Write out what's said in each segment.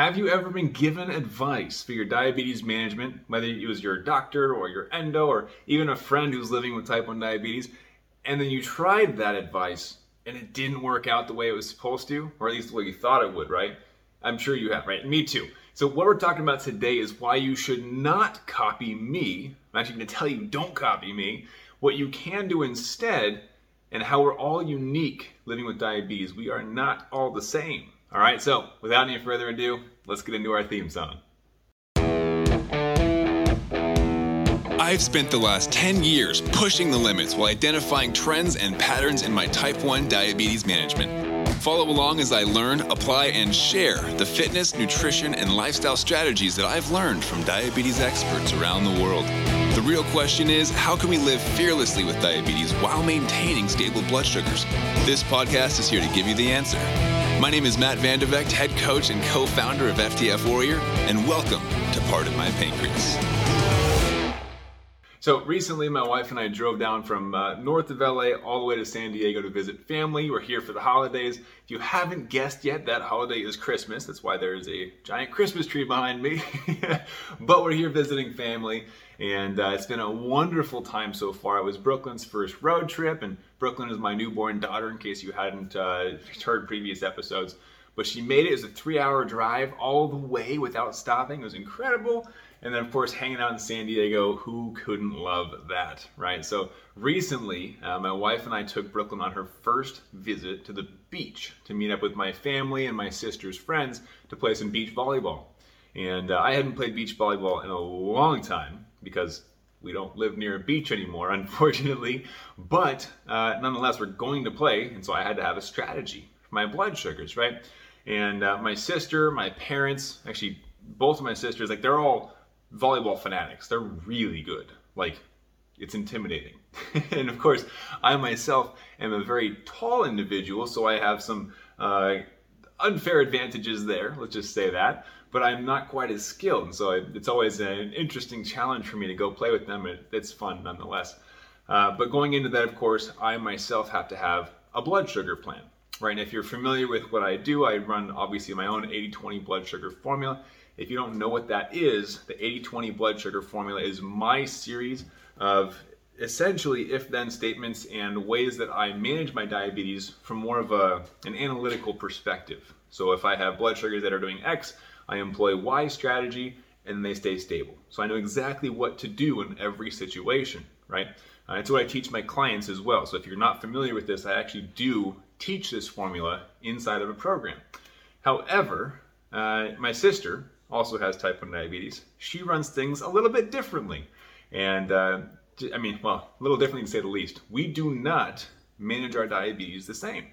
Have you ever been given advice for your diabetes management, whether it was your doctor or your endo or even a friend who's living with type 1 diabetes, and then you tried that advice and it didn't work out the way it was supposed to, or at least the way you thought it would, right? I'm sure you have, right? Me too. So, what we're talking about today is why you should not copy me. I'm actually going to tell you don't copy me. What you can do instead, and how we're all unique living with diabetes. We are not all the same. All right, so without any further ado, let's get into our theme song. I've spent the last 10 years pushing the limits while identifying trends and patterns in my type 1 diabetes management. Follow along as I learn, apply, and share the fitness, nutrition, and lifestyle strategies that I've learned from diabetes experts around the world. The real question is how can we live fearlessly with diabetes while maintaining stable blood sugars? This podcast is here to give you the answer. My name is Matt Vande Vegte, head coach and co founder of FTF Warrior, and welcome to Part of My Pancreas. So recently, my wife and I drove down from uh, north of LA all the way to San Diego to visit family. We're here for the holidays. If you haven't guessed yet, that holiday is Christmas. That's why there is a giant Christmas tree behind me. but we're here visiting family, and uh, it's been a wonderful time so far. It was Brooklyn's first road trip, and Brooklyn is my newborn daughter, in case you hadn't uh, heard previous episodes. But she made it. Was a three hour drive all the way without stopping. It was incredible. And then, of course, hanging out in San Diego, who couldn't love that, right? So, recently, uh, my wife and I took Brooklyn on her first visit to the beach to meet up with my family and my sister's friends to play some beach volleyball. And uh, I hadn't played beach volleyball in a long time because we don't live near a beach anymore, unfortunately. But uh, nonetheless, we're going to play, and so I had to have a strategy for my blood sugars, right? And uh, my sister, my parents, actually both of my sisters, like they're all volleyball fanatics. They're really good. Like it's intimidating. and of course, I myself am a very tall individual, so I have some uh, unfair advantages there. Let's just say that but I'm not quite as skilled. And so it's always an interesting challenge for me to go play with them. It's fun nonetheless. Uh, but going into that, of course, I myself have to have a blood sugar plan, right? And if you're familiar with what I do, I run obviously my own 80 20 blood sugar formula. If you don't know what that is, the 80 20 blood sugar formula is my series of essentially if then statements and ways that I manage my diabetes from more of a, an analytical perspective. So if I have blood sugars that are doing X, I employ Y strategy and they stay stable. So I know exactly what to do in every situation, right? Uh, it's what I teach my clients as well. So if you're not familiar with this, I actually do teach this formula inside of a program. However, uh, my sister also has type 1 diabetes. She runs things a little bit differently. And uh, I mean, well, a little differently to say the least. We do not manage our diabetes the same.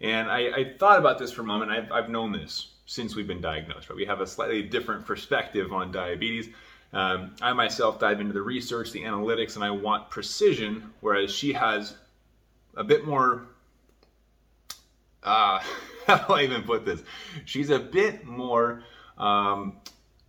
And I, I thought about this for a moment. I've, I've known this since we've been diagnosed, right? We have a slightly different perspective on diabetes. Um, I myself dive into the research, the analytics, and I want precision, whereas she has a bit more. Uh, how do I even put this? She's a bit more um,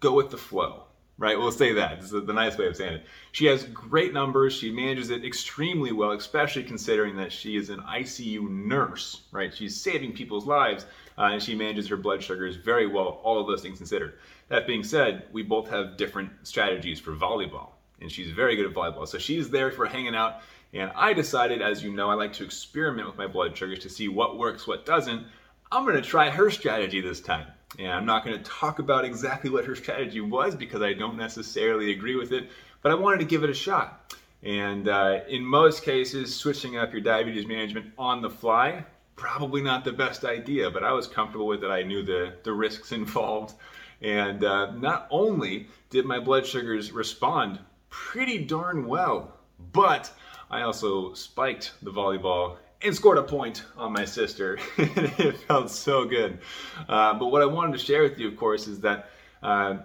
go with the flow, right? We'll say that. This is the nice way of saying it. She has great numbers. She manages it extremely well, especially considering that she is an ICU nurse, right? She's saving people's lives uh, and she manages her blood sugars very well, all of those things considered. That being said, we both have different strategies for volleyball, and she's very good at volleyball. So she's there for hanging out, and I decided, as you know, I like to experiment with my blood sugars to see what works, what doesn't. I'm going to try her strategy this time. And I'm not going to talk about exactly what her strategy was because I don't necessarily agree with it, but I wanted to give it a shot. And uh, in most cases, switching up your diabetes management on the fly probably not the best idea, but I was comfortable with it. I knew the, the risks involved. And uh, not only did my blood sugars respond pretty darn well, but I also spiked the volleyball and scored a point on my sister. it felt so good. Uh, but what I wanted to share with you, of course, is that uh,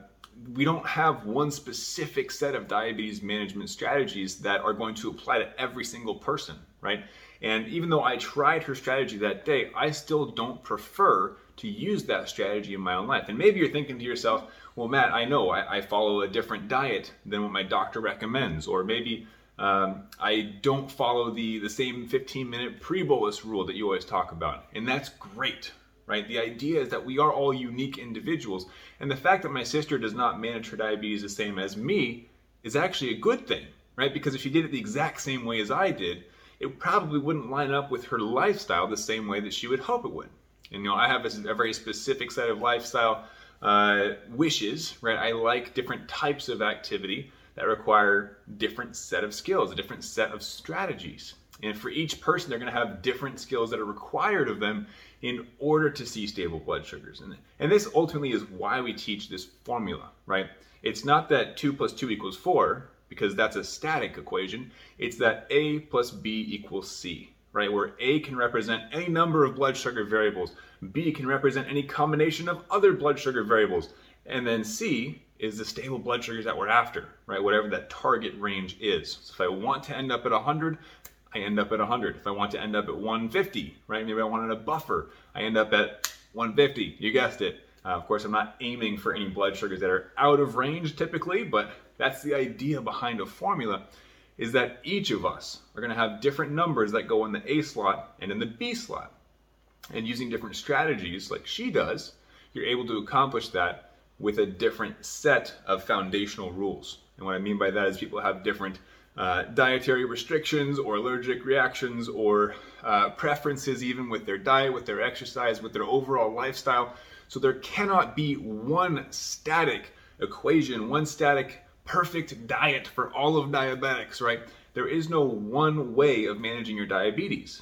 we don't have one specific set of diabetes management strategies that are going to apply to every single person, right? And even though I tried her strategy that day, I still don't prefer to use that strategy in my own life. And maybe you're thinking to yourself, well, Matt, I know I, I follow a different diet than what my doctor recommends, or maybe um, I don't follow the, the same 15 minute pre bolus rule that you always talk about. And that's great, right? The idea is that we are all unique individuals. And the fact that my sister does not manage her diabetes the same as me is actually a good thing, right? Because if she did it the exact same way as I did, it probably wouldn't line up with her lifestyle the same way that she would hope it would. And you know, I have a, a very specific set of lifestyle uh, wishes, right? I like different types of activity that require different set of skills, a different set of strategies. And for each person, they're going to have different skills that are required of them in order to see stable blood sugars. And, and this ultimately is why we teach this formula, right? It's not that 2 plus 2 equals 4, because that's a static equation. It's that A plus B equals C, right? Where A can represent any number of blood sugar variables, B can represent any combination of other blood sugar variables, and then C is the stable blood sugars that we're after, right? Whatever that target range is. So if I want to end up at 100, I end up at 100. If I want to end up at 150, right? Maybe I wanted a buffer, I end up at 150. You guessed it. Uh, of course, I'm not aiming for any blood sugars that are out of range typically, but that's the idea behind a formula is that each of us are going to have different numbers that go in the A slot and in the B slot. And using different strategies like she does, you're able to accomplish that with a different set of foundational rules. And what I mean by that is people have different uh, dietary restrictions or allergic reactions or uh, preferences, even with their diet, with their exercise, with their overall lifestyle. So there cannot be one static equation, one static perfect diet for all of diabetics, right? There is no one way of managing your diabetes.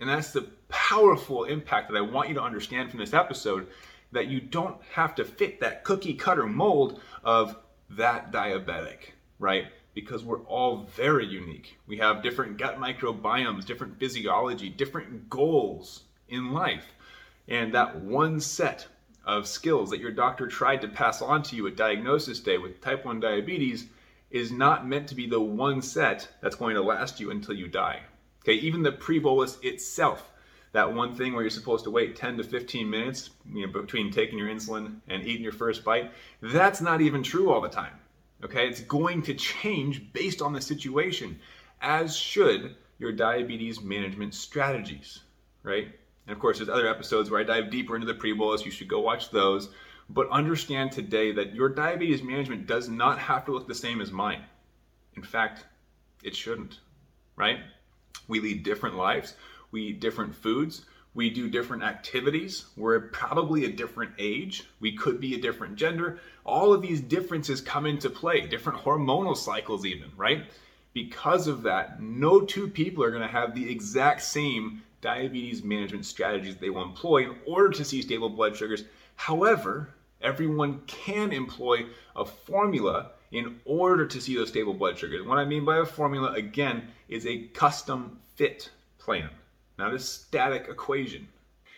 And that's the powerful impact that I want you to understand from this episode that you don't have to fit that cookie cutter mold of that diabetic, right? Because we're all very unique. We have different gut microbiomes, different physiology, different goals in life. And that one set of skills that your doctor tried to pass on to you at diagnosis day with type 1 diabetes is not meant to be the one set that's going to last you until you die. Okay, even the pre-bolus itself, that one thing where you're supposed to wait 10 to 15 minutes you know, between taking your insulin and eating your first bite, that's not even true all the time. Okay, it's going to change based on the situation, as should your diabetes management strategies, right? And of course, there's other episodes where I dive deeper into the pre bolus. You should go watch those. But understand today that your diabetes management does not have to look the same as mine. In fact, it shouldn't, right? We lead different lives, we eat different foods, we do different activities. We're probably a different age. We could be a different gender. All of these differences come into play, different hormonal cycles, even, right? Because of that, no two people are going to have the exact same diabetes management strategies they will employ in order to see stable blood sugars. However, everyone can employ a formula in order to see those stable blood sugars. What I mean by a formula, again, is a custom fit plan, not a static equation.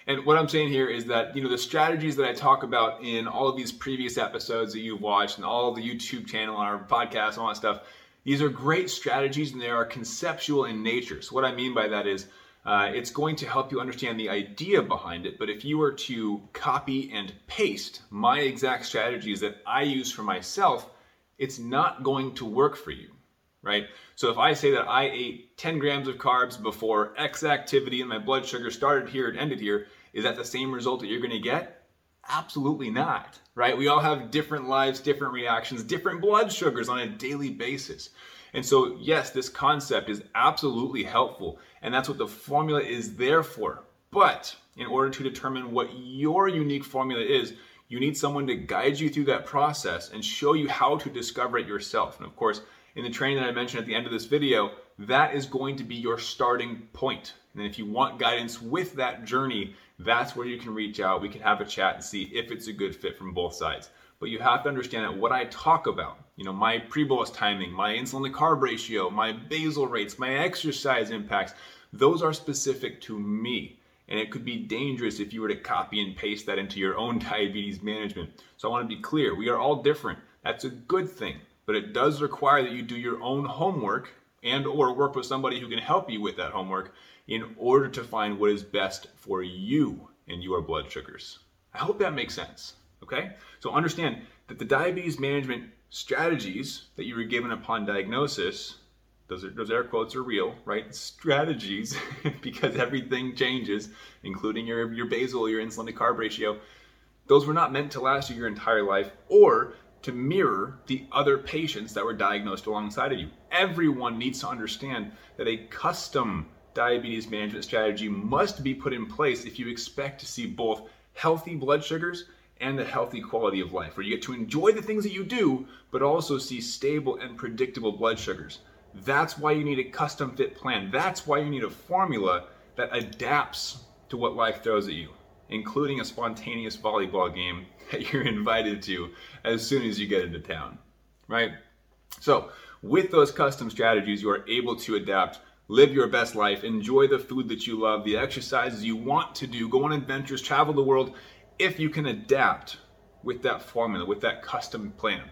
And what I'm saying here is that, you know, the strategies that I talk about in all of these previous episodes that you've watched and all the YouTube channel and our podcast and all that stuff, these are great strategies and they are conceptual in nature. So what I mean by that is uh, it's going to help you understand the idea behind it. But if you were to copy and paste my exact strategies that I use for myself, it's not going to work for you, right? So if I say that I ate 10 grams of carbs before X activity and my blood sugar started here and ended here, is that the same result that you're going to get? Absolutely not, right? We all have different lives, different reactions, different blood sugars on a daily basis. And so, yes, this concept is absolutely helpful, and that's what the formula is there for. But in order to determine what your unique formula is, you need someone to guide you through that process and show you how to discover it yourself. And of course, in the training that I mentioned at the end of this video, that is going to be your starting point. And if you want guidance with that journey, that's where you can reach out. We can have a chat and see if it's a good fit from both sides. But you have to understand that what I talk about, you know, my pre-bolus timing, my insulin to carb ratio, my basal rates, my exercise impacts, those are specific to me. And it could be dangerous if you were to copy and paste that into your own diabetes management. So I want to be clear, we are all different. That's a good thing, but it does require that you do your own homework and or work with somebody who can help you with that homework in order to find what is best for you and your blood sugars. I hope that makes sense. Okay? So understand that the diabetes management strategies that you were given upon diagnosis, those, are, those air quotes are real, right? Strategies, because everything changes, including your, your basal, your insulin to carb ratio. Those were not meant to last you your entire life or to mirror the other patients that were diagnosed alongside of you. Everyone needs to understand that a custom diabetes management strategy must be put in place if you expect to see both healthy blood sugars and a healthy quality of life, where you get to enjoy the things that you do, but also see stable and predictable blood sugars. That's why you need a custom fit plan. That's why you need a formula that adapts to what life throws at you, including a spontaneous volleyball game that you're invited to as soon as you get into town, right? So, with those custom strategies, you are able to adapt, live your best life, enjoy the food that you love, the exercises you want to do, go on adventures, travel the world, if you can adapt with that formula, with that custom plan.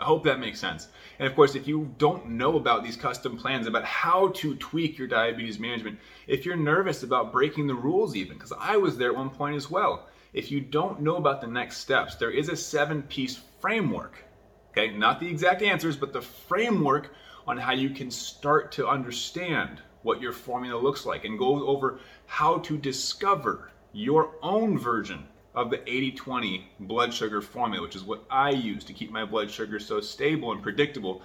I hope that makes sense. And of course, if you don't know about these custom plans, about how to tweak your diabetes management, if you're nervous about breaking the rules, even, because I was there at one point as well, if you don't know about the next steps, there is a seven piece framework. Okay, not the exact answers, but the framework on how you can start to understand what your formula looks like and go over how to discover your own version of the 80 20 blood sugar formula, which is what I use to keep my blood sugar so stable and predictable.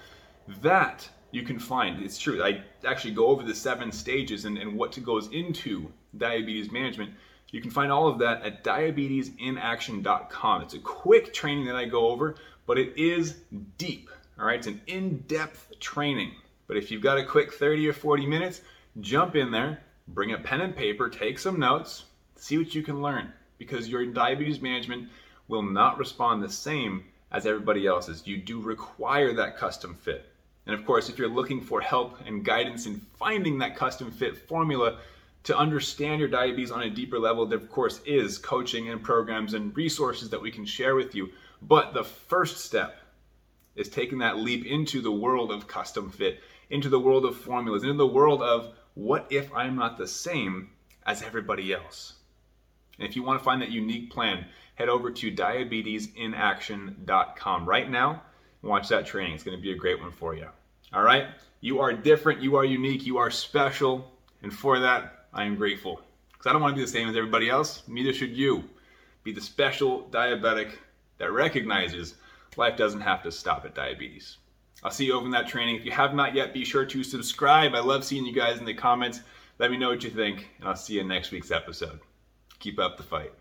That you can find. It's true. I actually go over the seven stages and, and what goes into diabetes management. You can find all of that at diabetesinaction.com. It's a quick training that I go over, but it is deep. All right, it's an in depth training. But if you've got a quick 30 or 40 minutes, jump in there, bring a pen and paper, take some notes, see what you can learn because your diabetes management will not respond the same as everybody else's. You do require that custom fit. And of course, if you're looking for help and guidance in finding that custom fit formula to understand your diabetes on a deeper level, there of course is coaching and programs and resources that we can share with you. But the first step is taking that leap into the world of custom fit, into the world of formulas, into the world of what if I'm not the same as everybody else? And if you want to find that unique plan, head over to diabetesinaction.com right now watch that training. It's going to be a great one for you. All right? You are different, you are unique, you are special, and for that, I am grateful. Because I don't want to be the same as everybody else, neither should you. Be the special diabetic that recognizes life doesn't have to stop at diabetes. I'll see you over in that training. If you have not yet, be sure to subscribe. I love seeing you guys in the comments. Let me know what you think, and I'll see you in next week's episode. Keep up the fight.